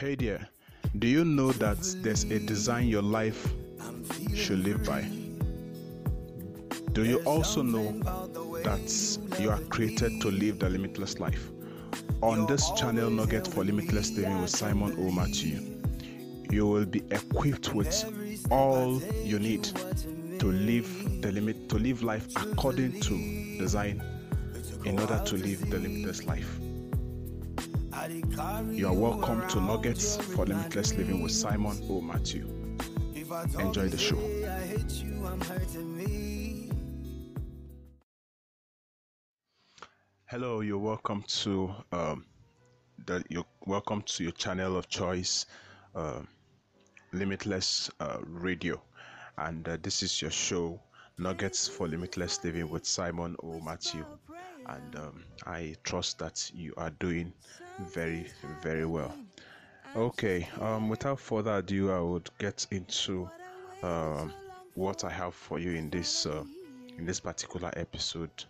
Hey there, do you know that there's a design your life should live by? Do you also know that you are created to live the limitless life? On this channel, Nugget for Limitless Living with Simon O. Matthew, you will be equipped with all you need to live the limit to live life according to design in order to live the limitless life. You are welcome to Nuggets for Limitless Living with Simon O. Matthew. Enjoy the show. Hello, you're welcome to um, the you're welcome to your channel of choice, uh, Limitless uh, Radio, and uh, this is your show Nuggets for Limitless Living with Simon O. Matthew. And um, I trust that you are doing very, very well. Okay, um, without further ado, I would get into um, what I have for you in this uh, in this particular episode.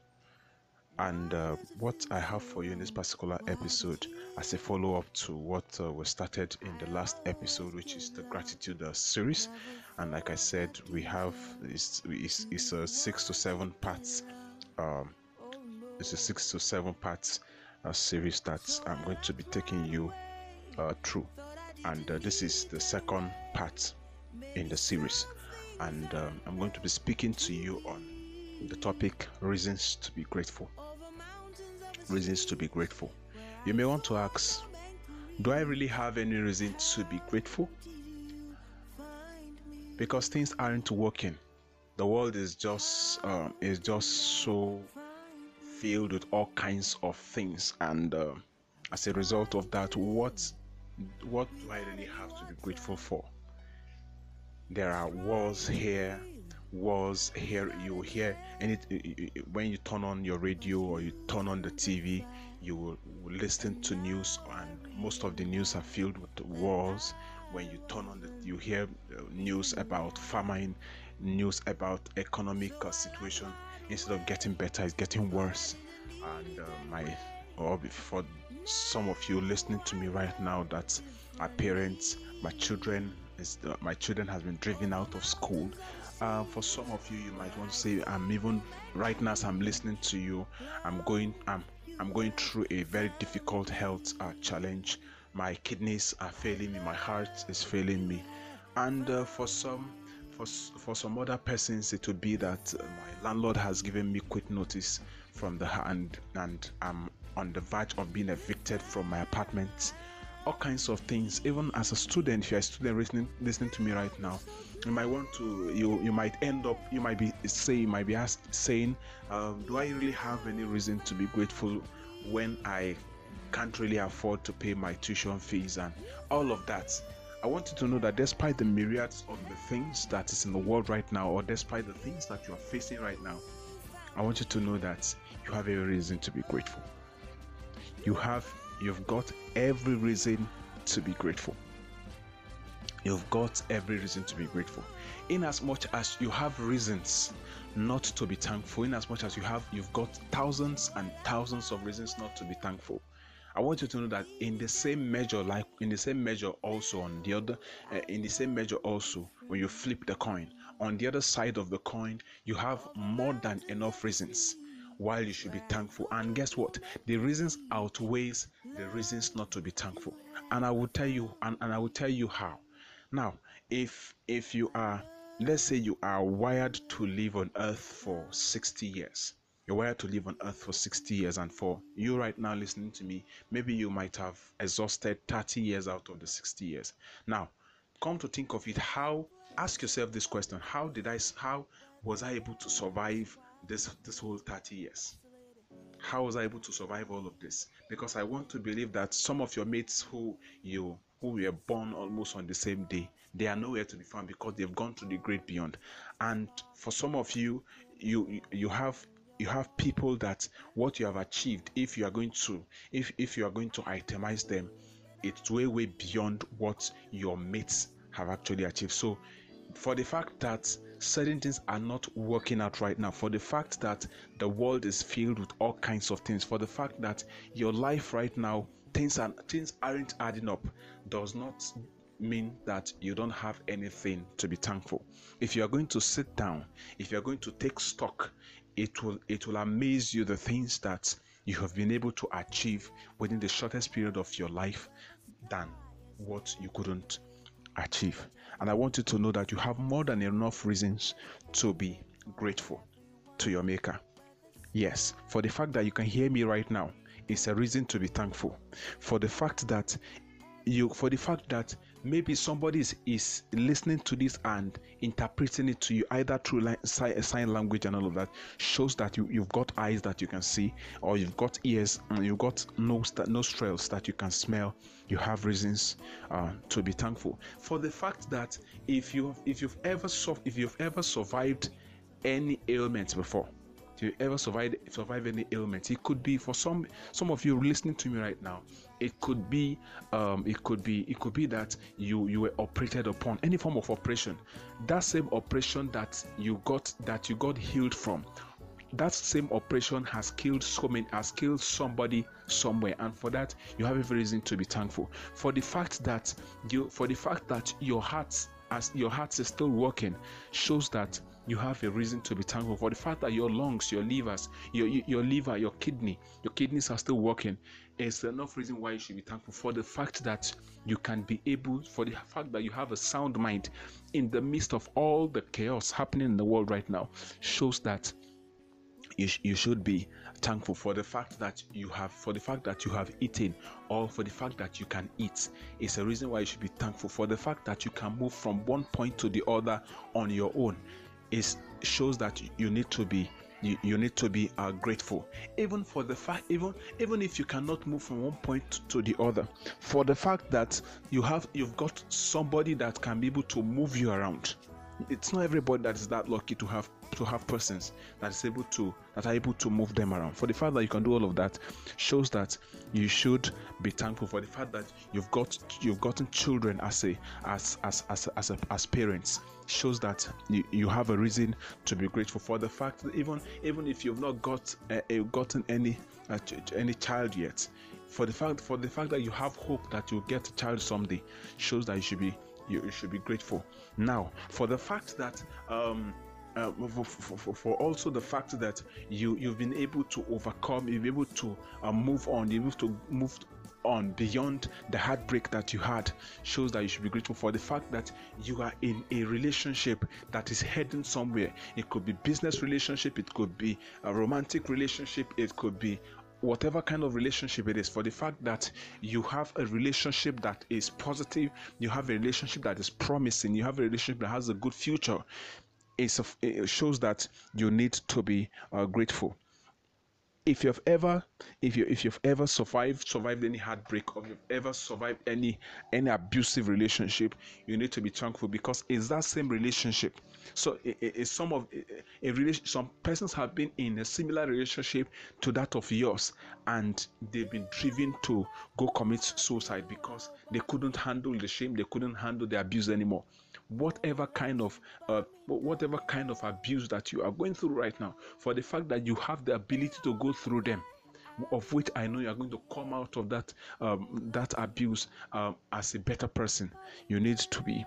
And uh, what I have for you in this particular episode, as a follow up to what uh, was started in the last episode, which is the gratitude uh, series. And like I said, we have it's, it's, it's a six to seven parts. Um, it's a six to seven parts uh, series that I'm going to be taking you uh, through. And uh, this is the second part in the series. And um, I'm going to be speaking to you on the topic reasons to be grateful reasons to be grateful. You may want to ask, do I really have any reason to be grateful? Because things aren't working. The world is just um, is just so filled with all kinds of things, and uh, as a result of that, what what do I really have to be grateful for? There are wars here, wars here you hear and it, when you turn on your radio or you turn on the tv you will, listen to news and most of the news are filled with wars when you turn on the you hear uh, news about famine news about economic uh, situation instead of getting better it's getting worse. And uh, my or for some of you listening to me right now that are parents my children is the, my children has been driven out of school. Uh, for some of you you might want to say i'm even right now as i'm listening to you i'm going i'm i'm going through a very difficult health uh, challenge. My kidneys are failing me my heart is failing me. And uh, for some for, for some other persons it would be that uh, my landlord has given me quick notice from the hand and i'm on the verge of being evicted from my apartment. All kinds of things. Even as a student if you're a student listening listening to me right now you might want to you you might end up you might be saying might be asked saying um, do i really have any reason to be grateful when i can't really afford to pay my tuition fees and all of that i want you to know that despite the myriads of the things that is in the world right now or despite the things that you are facing right now i want you to know that you have every reason to be grateful. You have you've got every reason to be grateful. You've got every reason to be grateful. In as much as you have reasons not to be thankful in as much as you have you've got thousands and thousands of reasons not to be thankful i want you to know that in the same measure like in the same measure also on the other uh, in the same measure also when you flip the coin on the other side of the coin you have more than enough reasons why you should be thankful. And guess what? The reasons outweighs the reasons not to be thankful. And i will tell you and, and i will tell you how. Now if if you are let's say you are wired to live on earth for 60 years you're wired to live on earth for 60 years and for you right now listening to me maybe you might have exhausted 30 years out of the 60 years. Now come to think of it how ask yourself this question how did i how was i able to survive this this whole 30 years? How was i able to survive all of this? Because i want to believe that some of your mates who you who were born almost on the same day they are nowhere to be found because they've gone to the great beyond. And for some of you you you have you have people that what you have achieved if you are going to if if you are going to itemize them it's way way beyond what your mates have actually achieved so for the fact that certain things are not working out right now, for the fact that the world is filled with all kinds of things, for the fact that your life right now things are things aren't adding up does not mean that you don't have anything to be thankful. If you are going to sit down, if you are going to take stock, it will it will amaze you the things that you have been able to achieve within the shortest period of your life than what you couldn't achieve. And I want you to know that you have more than enough reasons to be grateful to your maker. Yes, for the fact that you can hear me right now is a reason to be thankful. For the fact that you for the fact that maybe somebody is, is listening to this and interpreting it to you either through like, sign language and all of that shows that you, you've got eyes that you can see or you've got ears and you've got nose that nostrils that you can smell you have reasons uh, to be thankful. For the fact that if you if you've ever if you've ever survived any ailment before you ever survive survive any ailment. It could be for some some of you listening to me right now it could be um, it could be it could be that you you were operated upon any form of operation. That same operation that you got that you got healed from that same operation has killed so many has killed somebody somewhere. And for that you have every reason to be thankful. For the fact that you for the fact that your heart as your heart is still working shows that you have a reason to be thankful for the fact that your lungs, your livers, your your liver, your kidney, your kidneys are still working. It's enough reason why you should be thankful for the fact that you can be able, for the fact that you have a sound mind in the midst of all the chaos happening in the world right now, shows that you, sh- you should be thankful for the fact that you have for the fact that you have eaten or for the fact that you can eat it's a reason why you should be thankful for the fact that you can move from one point to the other on your own is shows that you need to be you, you need to be uh, grateful. Even for the fact even even if you cannot move from one point to the other for the fact that you have you've got somebody that can be able to move you around it's not everybody that is that lucky to have to have persons that is able to that are able to move them around. For the fact that you can do all of that shows that you should be thankful for the fact that you've got you've gotten children as a as as as as, a, as parents. Shows that you, you have a reason to be grateful for the fact that even even if you've not got uh, gotten any uh, any child yet for the fact for the fact that you have hope that you'll get a child someday shows that you should be you, should be grateful. Now for the fact that um uh, for, for, for, also the fact that you you've been able to overcome you've been able to uh, move on you're able to move on beyond the heartbreak that you had shows that you should be grateful for. The fact that you are in a relationship that is heading somewhere. It could be business relationship it could be a romantic relationship it could be whatever kind of relationship it is for the fact that you have a relationship that is positive you have a relationship that is promising you have a relationship that has a good future it shows that you need to be uh, grateful if you've ever if you if you've ever survived survived any heartbreak or you've ever survived any any abusive relationship you need to be thankful because it's that same relationship. So it's some of a relation some persons have been in a similar relationship to that of yours and they've been driven to go commit suicide because they couldn't handle the shame they couldn't handle the abuse anymore whatever kind of uh, whatever kind of abuse that you are going through right now for the fact that you have the ability to go through them of which I know you are going to come out of that um, that abuse um, as a better person. You need to be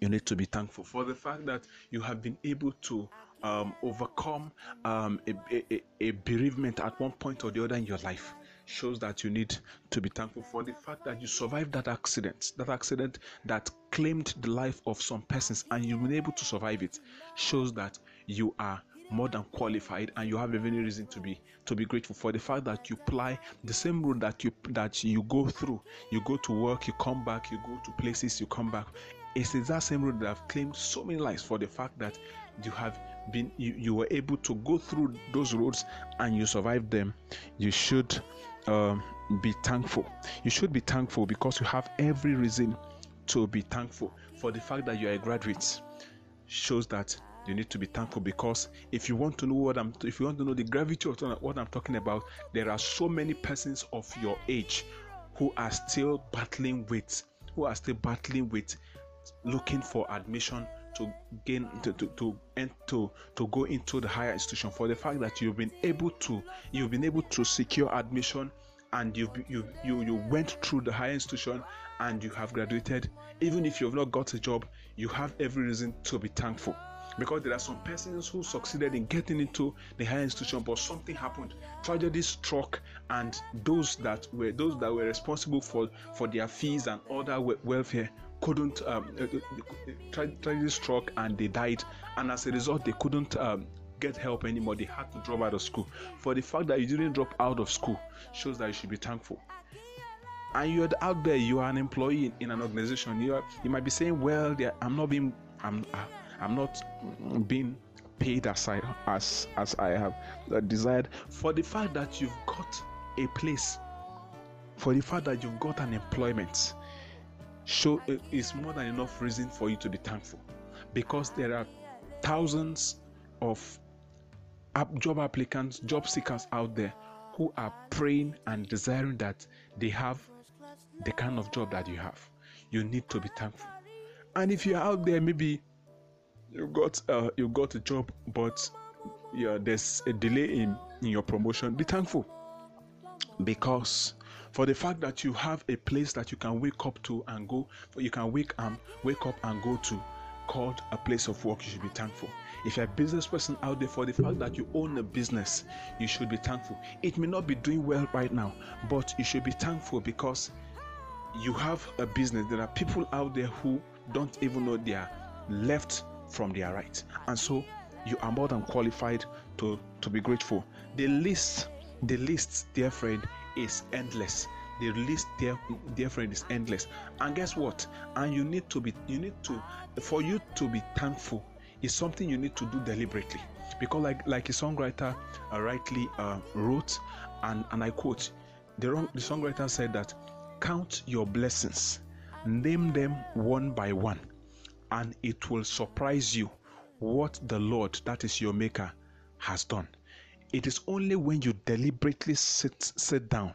you need to be thankful for the fact that you have been able to um, overcome um, a, a, a bereavement at one point or the other in your life shows that you need to be thankful for the fact that you survived that accident that accident that claimed the life of some persons and you've been able to survive it shows that you are more than qualified and you have every reason to be to be grateful for the fact that you ply the same road that you that you go through. You go to work you come back you go to places you come back. It's that same road that have claimed so many lives for the fact that you have been you, you were able to go through those roads and you survived them. You should um, be thankful. You should be thankful because you have every reason to be thankful for the fact that you are a graduate. Shows that you need to be thankful because if you want to know what I'm if you want to know the gravity of what I'm talking about there are so many persons of your age who are still battling with who are still battling with looking for admission to gain to to to, and to to go into the higher institution for the fact that you've been able to you've been able to secure admission and you you you you went through the higher institution and you have graduated. Even if you've not got a job you have every reason to be thankful. Because there are some persons who succeeded in getting into the higher institution but something happened. Tragedy struck and those that were those that were responsible for for their fees and other welfare couldn't um, uh, uh, tragedy struck and they died. And as a result they couldn't um, get help anymore. They had to drop out of school. For the fact that you didn't drop out of school shows that you should be thankful. And you're out there you are an employee in, in an organization. You are you might be saying well i'm not being i'm uh, I'm not being paid as I as as I have desired. For the fact that you've got a place, for the fact that you've got an employment. Show is more than enough reason for you to be thankful, because there are thousands of job applicants, job seekers out there who are praying and desiring that they have the kind of job that you have. You need to be thankful. And if you're out there, maybe you got uh, you got a job, but yeah, there's a delay in, in your promotion. Be thankful because for the fact that you have a place that you can wake up to and go, you can wake and wake up and go to, called a place of work. You should be thankful. If you're a business person out there, for the fact that you own a business, you should be thankful. It may not be doing well right now, but you should be thankful because you have a business. There are people out there who don't even know they are left from their right. And so you are more than qualified to, to be grateful. The list, the list, dear friend, is endless. The list, dear, dear friend, is endless. And guess what? And you need to be, you need to, for you to be thankful, is something you need to do deliberately. Because, like like a songwriter uh, rightly uh, wrote, and and I quote, the wrong, the songwriter said that, count your blessings, name them one by one and it will surprise you what the Lord, that is your Maker, has done. It is only when you deliberately sit sit down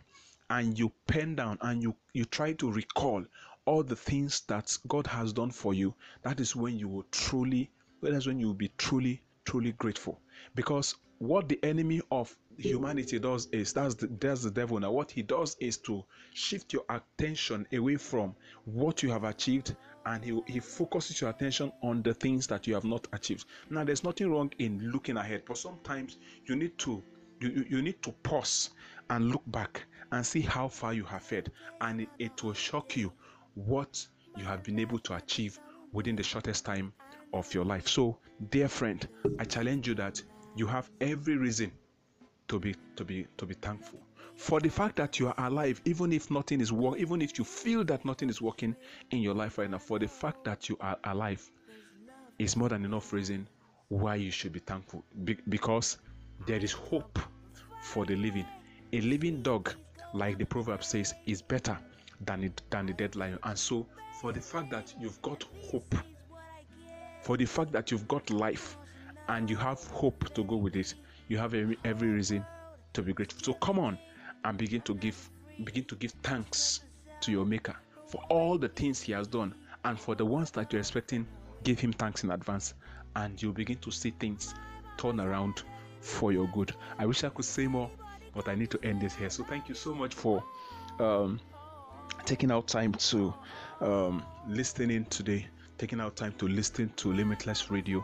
and you pen down and you you try to recall all the things that God has done for you. That is when you will truly. That's when you will be truly truly grateful because what the enemy of humanity does is that's the, that's the devil now what he does is to shift your attention away from what you have achieved and he, he focuses your attention on the things that you have not achieved. Now there's nothing wrong in looking ahead but sometimes you need to you, you need to pause and look back and see how far you have fared. And it, it will shock you what you have been able to achieve within the shortest time of your life. So dear friend i challenge you that you have every reason to be to be to be thankful for the fact that you are alive, even if nothing is working, even if you feel that nothing is working in your life right now, for the fact that you are alive is more than enough reason why you should be thankful. Be- because there is hope for the living. A living dog, like the proverb says, is better than it, than the dead lion. And so, for the fact that you've got hope, for the fact that you've got life, and you have hope to go with it, you have every, every reason to be grateful. So come on, and begin to give begin to give thanks to your maker for all the things he has done and for the ones that you're expecting give him thanks in advance and you'll begin to see things turn around for your good. I wish i could say more but i need to end this here. So thank you so much for um, taking out time to um, listening today taking out time to listen to limitless radio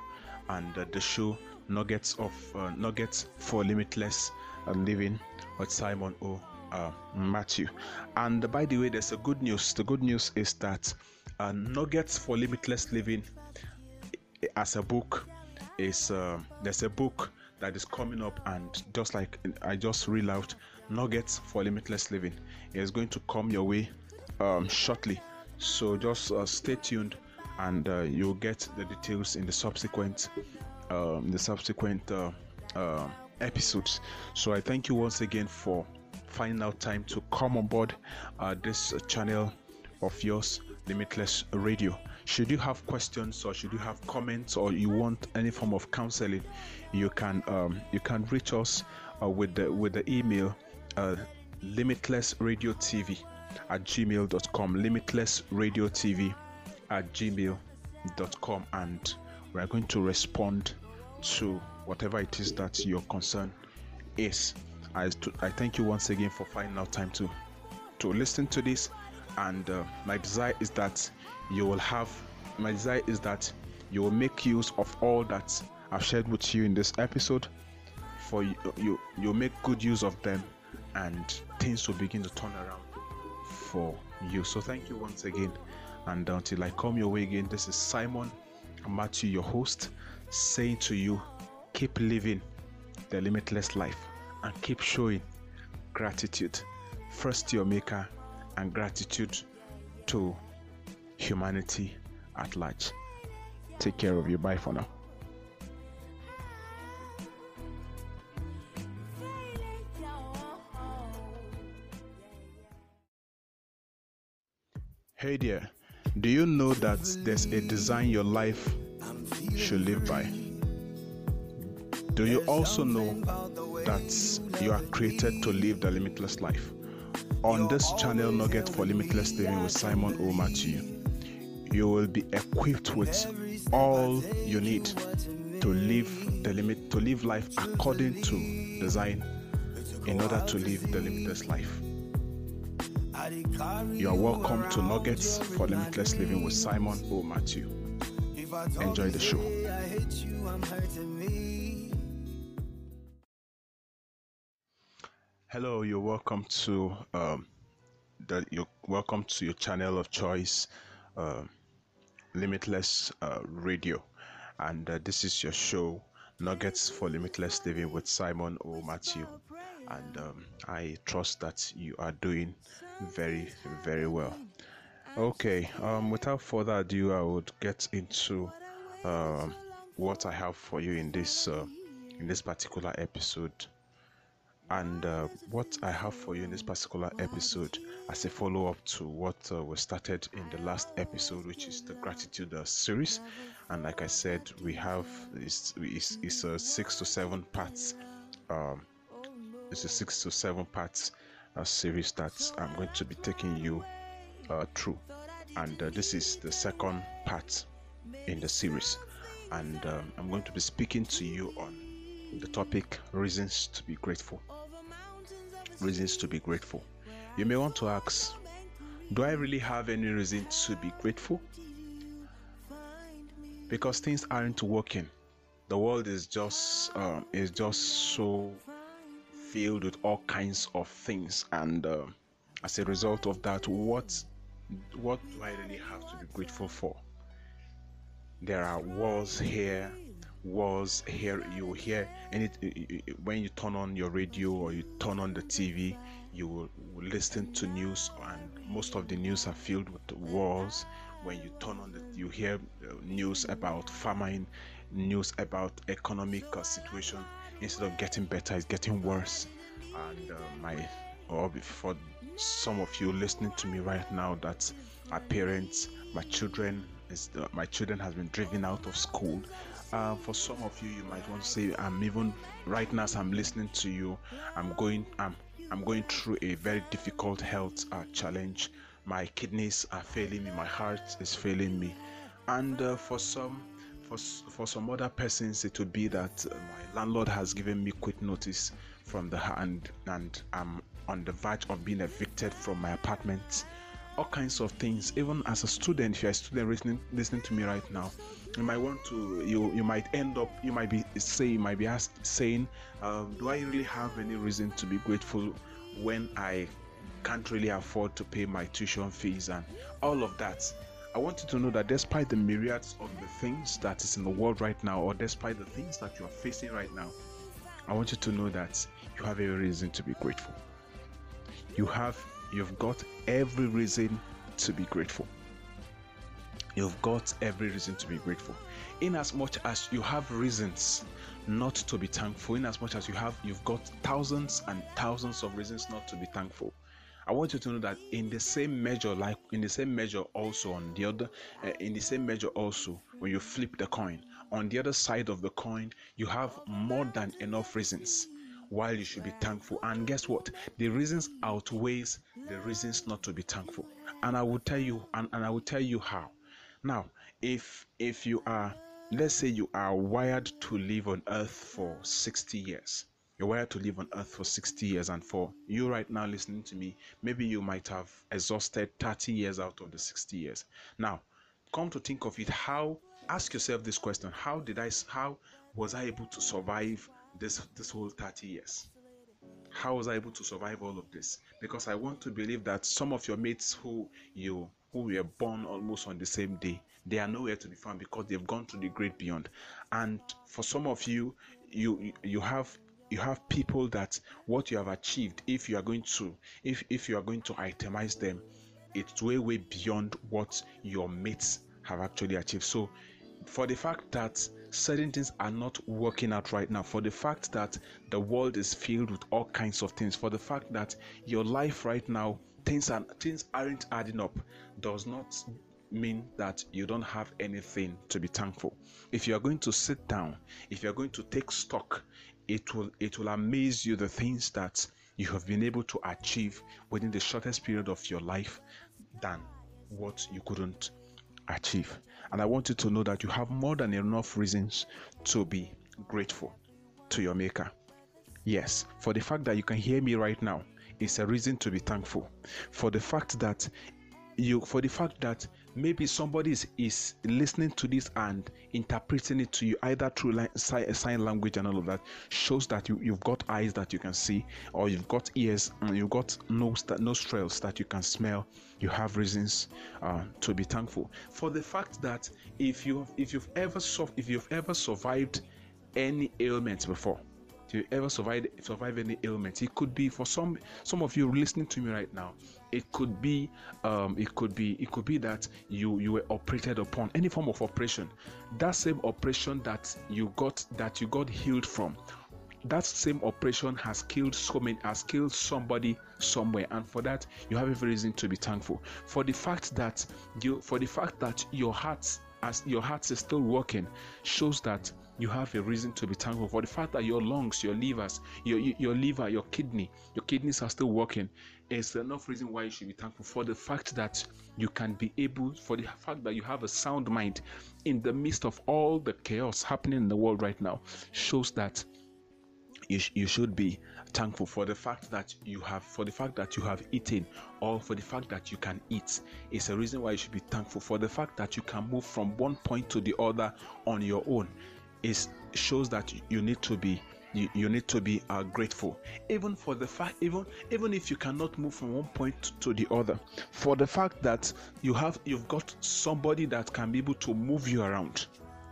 and uh, the show nuggets of uh, nuggets for limitless uh, living with Simon O. Uh, Matthew. And by the way, there's a good news. The good news is that uh, Nuggets for Limitless Living as a book is uh, there's a book that is coming up, and just like I just read out, Nuggets for Limitless Living is going to come your way um, shortly. So just uh, stay tuned, and uh, you'll get the details in the subsequent um, the subsequent uh, uh, episodes. So I thank you once again for finding out time to come on board uh, this channel of yours, Limitless Radio. Should you have questions or should you have comments or you want any form of counseling, you can um, you can reach us uh, with the with the email uh, limitlessradiotv at gmail.com limitlessradiotv at gmail.com and we're going to respond to whatever it is that your concern is. I, I thank you once again for finding out time to to listen to this. And uh, my desire is that you will have. My desire is that you will make use of all that I've shared with you in this episode. For you, you, you'll make good use of them, and things will begin to turn around for you. So thank you once again. And until I come your way again, this is Simon Matthew, your host, saying to you, keep living the limitless life and keep showing gratitude first to your maker and gratitude to humanity at large. Take care of you. Bye for now. Hey there, do you know that there's a design your life should live by? Do you also know that you are created to live the limitless life? On this channel, Nugget for Limitless Living with Simon O. You will be equipped with all you need to live the limit to live life according to design in order to live the limitless life. You are welcome to Nuggets for Limitless Living with Simon O. Enjoy the show. Hello, you're welcome to um, the, you're welcome to your channel of choice, uh, Limitless uh, Radio, and uh, this is your show, Nuggets for Limitless Living with Simon O. Matthew, and um, I trust that you are doing very, very well. Okay, um, without further ado, I would get into um, what I have for you in this uh, in this particular episode. And uh, what I have for you in this particular episode, as a follow up to what uh, was started in the last episode, which is the gratitude uh, series. And like I said, we have it's, it's, it's a six to seven parts. Um, it's a six to seven parts uh, series that I'm going to be taking you uh, through. And uh, this is the second part in the series. And um, I'm going to be speaking to you on the topic reasons to be grateful reasons to be grateful. You may want to ask, do I really have any reason to be grateful? Because things aren't working. The world is just um, is just so filled with all kinds of things, and uh, as a result of that, what what do I really have to be grateful for? There are wars here, wars here you hear and it, when you turn on your radio or you turn on the tv you will, will, listen to news and most of the news are filled with wars when you turn on the you hear uh, news about famine news about economic uh, situation. Instead of getting better it's getting worse. And uh, my or for some of you listening to me right now that are parents my children is the, my children has been driven out of school. Uh, for some of you, you might want to say, "I'm even right now as I'm listening to you, I'm going, I'm, I'm going through a very difficult health uh, challenge. My kidneys are failing me, my heart is failing me, and uh, for some, for for some other persons, it would be that my landlord has given me quit notice from the hand, and I'm on the verge of being evicted from my apartment." all kinds of things. Even as a student if you're a student listening listening to me right now you might want to you you might end up you might be say you might be asked saying um, do i really have any reason to be grateful when i can't really afford to pay my tuition fees and all of that? I want you to know that despite the myriads of the things that is in the world right now or despite the things that you are facing right now i want you to know that you have a reason to be grateful you have you've got every reason to be grateful You've got every reason to be grateful. In as much as you have reasons not to be thankful, in as much as you have, you've got thousands and thousands of reasons not to be thankful. I want you to know that in the same measure, like in the same measure, also on the other, uh, in the same measure, also when you flip the coin, on the other side of the coin, you have more than enough reasons while you should be thankful. And guess what? The reasons outweighs the reasons not to be thankful. And I will tell you, and, and I will tell you how. Now, if if you are let's say you are wired to live on earth for 60 years You're wired to live on earth for 60 years, and for you right now listening to me, maybe you might have exhausted 30 years out of the 60 years. Now, come to think of it, how ask yourself this question: How did I? How was I able to survive this this whole 30 years? How was I able to survive all of this? Because I want to believe that some of your mates who you who were born almost on the same day, they are nowhere to be found because they've gone to the great beyond. And for some of you, you you have you have people that what you have achieved if you are going to if if you are going to itemize them it's way way beyond what your mates have actually achieved so for the fact that certain things are not working out right now for the fact that the world is filled with all kinds of things. For the fact that your life right now things are things aren't adding up does not mean that you don't have anything to be thankful. If you are going to sit down if you are going to take stock it will it will amaze you the things that you have been able to achieve within the shortest period of your life than what you couldn't achieve and i want you to know that you have more than enough reasons to be grateful to your maker. Yes for the fact that you can hear me right now is a reason to be thankful. For the fact that you for the fact that maybe somebody is, is listening to this and interpreting it to you either through line, sign language and all of that shows that you, you've got eyes that you can see or you've got ears and you've got nose that nostrils that you can smell you have reasons uh, to be thankful. For the fact that if you if you've ever if you've ever survived any ailments before you ever survive survive any ailment. It could be for some some of you listening to me right now it could be um, it could be it could be that you you were operated upon any form of operation. That same operation that you got that you got healed from that same operation has killed so many has killed somebody somewhere. And for that you have every reason to be thankful. For the fact that you for the fact that your heart as your heart is still working shows that you have a reason to be thankful for the fact that your lungs, your livers, your your liver, your kidney, your kidneys are still working. Is enough reason why you should be thankful for the fact that you can be able, for the fact that you have a sound mind in the midst of all the chaos happening in the world right now, shows that you, sh- you should be thankful for the fact that you have for the fact that you have eaten or for the fact that you can eat is a reason why you should be thankful for the fact that you can move from one point to the other on your own is shows that you need to be you, you need to be uh, grateful. Even for the fact even even if you cannot move from one point to the other for the fact that you have you've got somebody that can be able to move you around.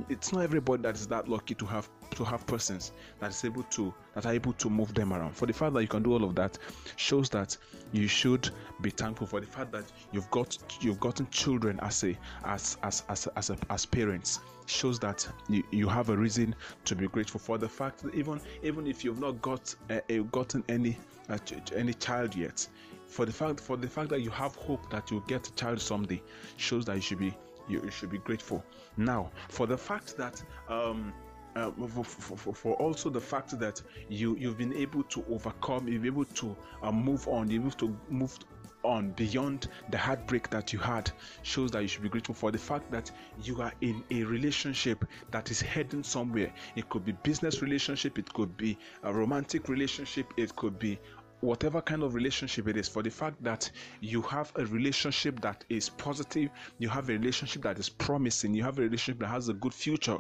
It's not everybody that is that lucky to have to have persons that is able to that are able to move them around. For the fact that you can do all of that shows that you should be thankful for the fact that you've got you've gotten children as a as as as as, a, as parents. Shows that you, you have a reason to be grateful for the fact that even even if you've not got uh, gotten any uh, any child yet for the fact for the fact that you have hope that you'll get a child someday shows that you should be you, you should be grateful. Now for the fact that um uh, for, for, for, also the fact that you you've been able to overcome you've been able to uh, move on you've able to move on beyond the heartbreak that you had shows that you should be grateful for. The fact that you are in a relationship that is heading somewhere. It could be business relationship it could be a romantic relationship it could be whatever kind of relationship it is. For the fact that you have a relationship that is positive you have a relationship that is promising you have a relationship that has a good future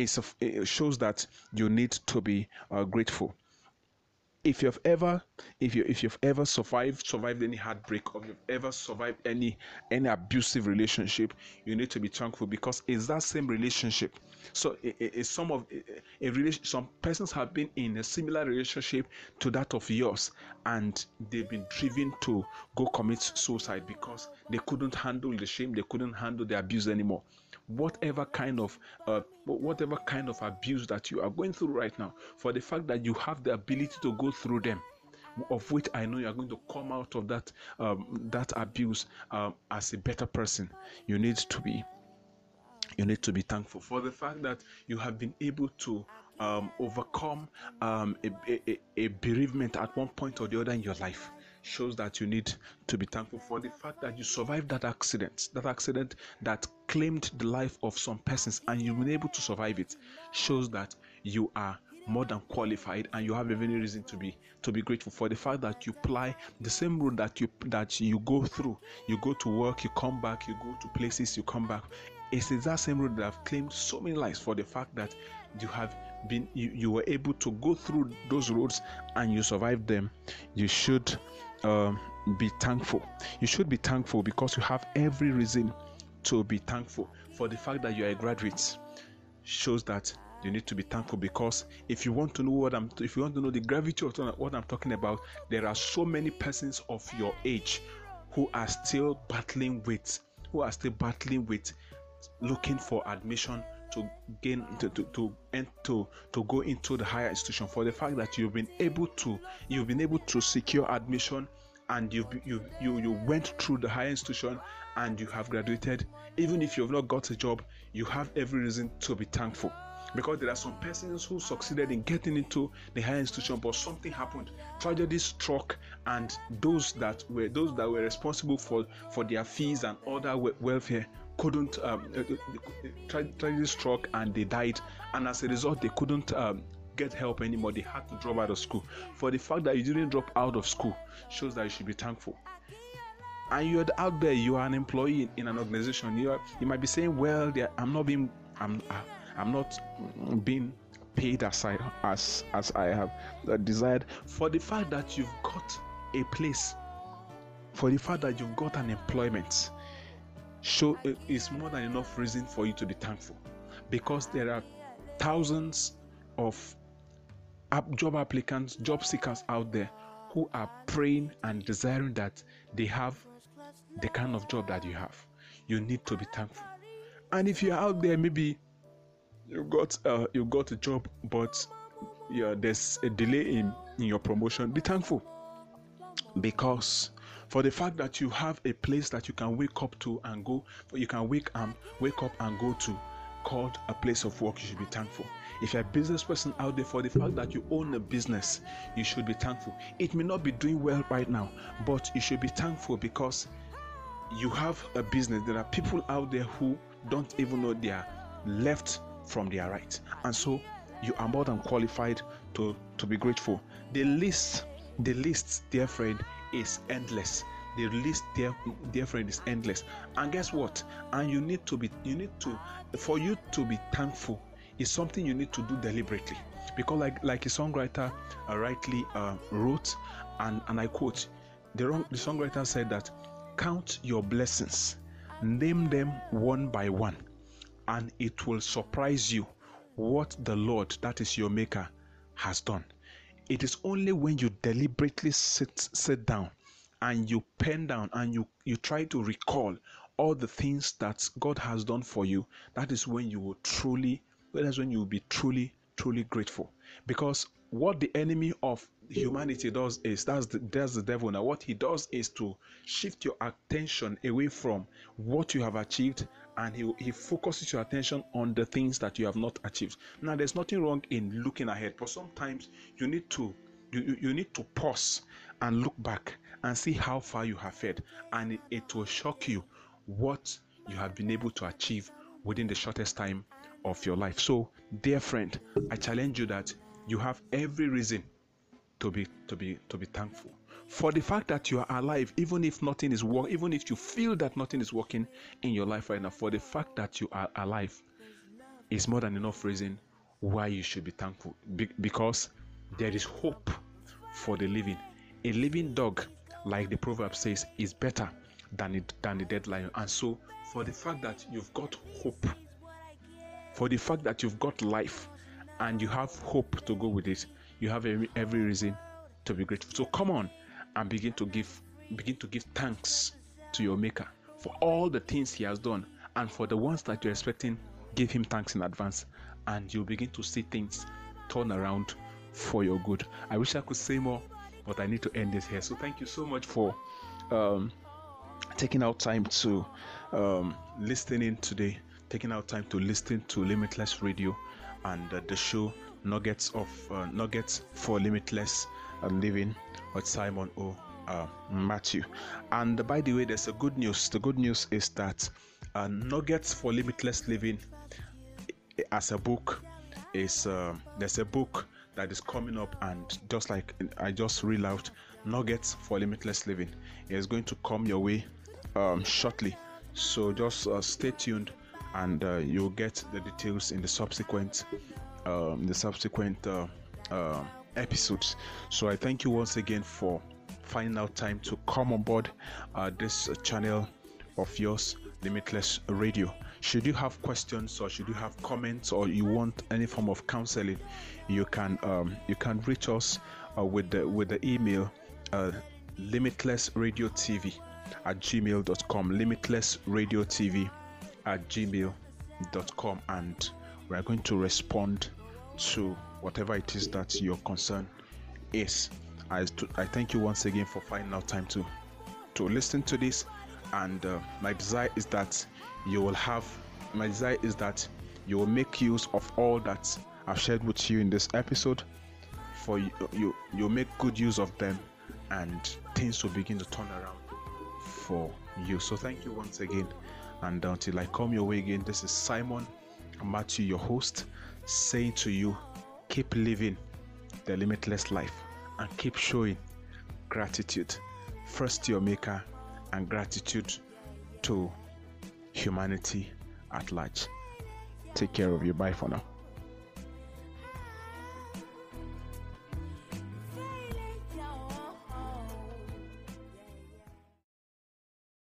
it shows that you need to be uh, grateful. If you've ever if you if you've ever survived survived any heartbreak or you've ever survived any any abusive relationship you need to be thankful because it's that same relationship. So it's some of a relation some persons have been in a similar relationship to that of yours and they've been driven to go commit suicide because they couldn't handle the shame they couldn't handle the abuse anymore whatever kind of uh, whatever kind of abuse that you are going through right now for the fact that you have the ability to go through them of which I know you are going to come out of that um, that abuse um, as a better person. You need to be you need to be thankful for the fact that you have been able to um, overcome um, a, a, a bereavement at one point or the other in your life shows that you need to be thankful for the fact that you survived that accident, that accident that claimed the life of some persons and you've been able to survive it, shows that you are more than qualified and you have every reason to be to be grateful for the fact that you ply the same road that you that you go through. You go to work you come back you go to places you come back. It's that same road that have claimed so many lives for the fact that you have been you, you were able to go through those roads and you survived them. You should um, be thankful. You should be thankful because you have every reason to be thankful. For the fact that you are a graduate shows that you need to be thankful because if you want to know what I'm if you want to know the gravity of what I'm talking about, there are so many persons of your age who are still battling with who are still battling with looking for admission to gain to to to, to to go into the higher institution for the fact that you've been able to you've been able to secure admission and you you you you went through the higher institution and you have graduated. Even if you've not got a job you have every reason to be thankful. Because there are some persons who succeeded in getting into the higher institution but something happened. Tragedy struck and those that were those that were responsible for for their fees and other welfare couldn't um, uh, uh, tragedy struck and they died. And as a result they couldn't um, get help anymore. They had to drop out of school. For the fact that you didn't drop out of school shows that you should be thankful. And you're out there you are an employee in, in an organization. You are, you might be saying well i'm not being i'm uh, I'm not being paid as I as as I have desired. For the fact that you've got a place, for the fact that you've got an employment. Show is more than enough reason for you to be thankful, because there are thousands of job applicants, job seekers out there who are praying and desiring that they have the kind of job that you have. You need to be thankful. And if you're out there, maybe you got uh, you got a job, but yeah, there's a delay in, in your promotion. Be thankful because for the fact that you have a place that you can wake up to and go, you can wake and wake up and go to, called a place of work. You should be thankful. If you're a business person out there, for the fact that you own a business, you should be thankful. It may not be doing well right now, but you should be thankful because you have a business. There are people out there who don't even know they are left from their right. And so you are more than qualified to, to be grateful. The list, the list, dear friend, is endless. The list, dear, dear friend, is endless. And guess what? And you need to be, you need to, for you to be thankful, is something you need to do deliberately. Because, like, like a songwriter uh, rightly uh, wrote, and, and I quote, the, wrong, the songwriter said that, Count your blessings, name them one by one and it will surprise you what the Lord, that is your Maker, has done. It is only when you deliberately sit sit down and you pen down and you you try to recall all the things that God has done for you. That is when you will truly. That's when you will be truly truly grateful because what the enemy of humanity does is that's the, that's the devil now what he does is to shift your attention away from what you have achieved and he, he focuses your attention on the things that you have not achieved. Now there's nothing wrong in looking ahead but sometimes you need to you, you need to pause and look back and see how far you have fared. And it, it will shock you what you have been able to achieve within the shortest time of your life. So dear friend i challenge you that you have every reason to be to be to be thankful for the fact that you are alive even if nothing is working even if you feel that nothing is working in your life right now for the fact that you are alive is more than enough reason why you should be thankful. Be- because there is hope for the living. A living dog like the proverb says is better than it than the dead lion. And so for the fact that you've got hope for the fact that you've got life and you have hope to go with it you have every, every reason to be grateful. So come on and begin to give begin to give thanks to your maker for all the things he has done and for the ones that you're expecting give him thanks in advance and you'll begin to see things turn around for your good. I wish i could say more but i need to end this here. So thank you so much for um, taking out time to um, listening today taking out time to listen to limitless radio and uh, the show Nuggets of uh, Nuggets for Limitless uh, Living with Simon O. Uh, Matthew. And by the way, there's a good news. The good news is that uh, Nuggets for Limitless Living as a book is uh, there's a book that is coming up, and just like I just read out nuggets for limitless living, is going to come your way um, shortly. So just uh, stay tuned, and uh, you'll get the details in the subsequent um, the subsequent uh, uh, episodes. So I thank you once again for finding out time to come on board uh, this channel of yours, Limitless Radio. Should you have questions or should you have comments or you want any form of counseling, you can um, you can reach us uh, with the with the email uh, limitlessradiotv at gmail.com limitlessradiotv at gmail.com and we're going to respond to whatever it is that your concern is. I, I thank you once again for finding out time to to listen to this. And uh, my desire is that you will have my desire is that you will make use of all that I've shared with you in this episode for you you you make good use of them and things will begin to turn around for you. So thank you once again. And until I come your way again this is Simon Matthew your host saying to you keep living the limitless life and keep showing gratitude first to your maker and gratitude to humanity at large. Take care of you. Bye for now.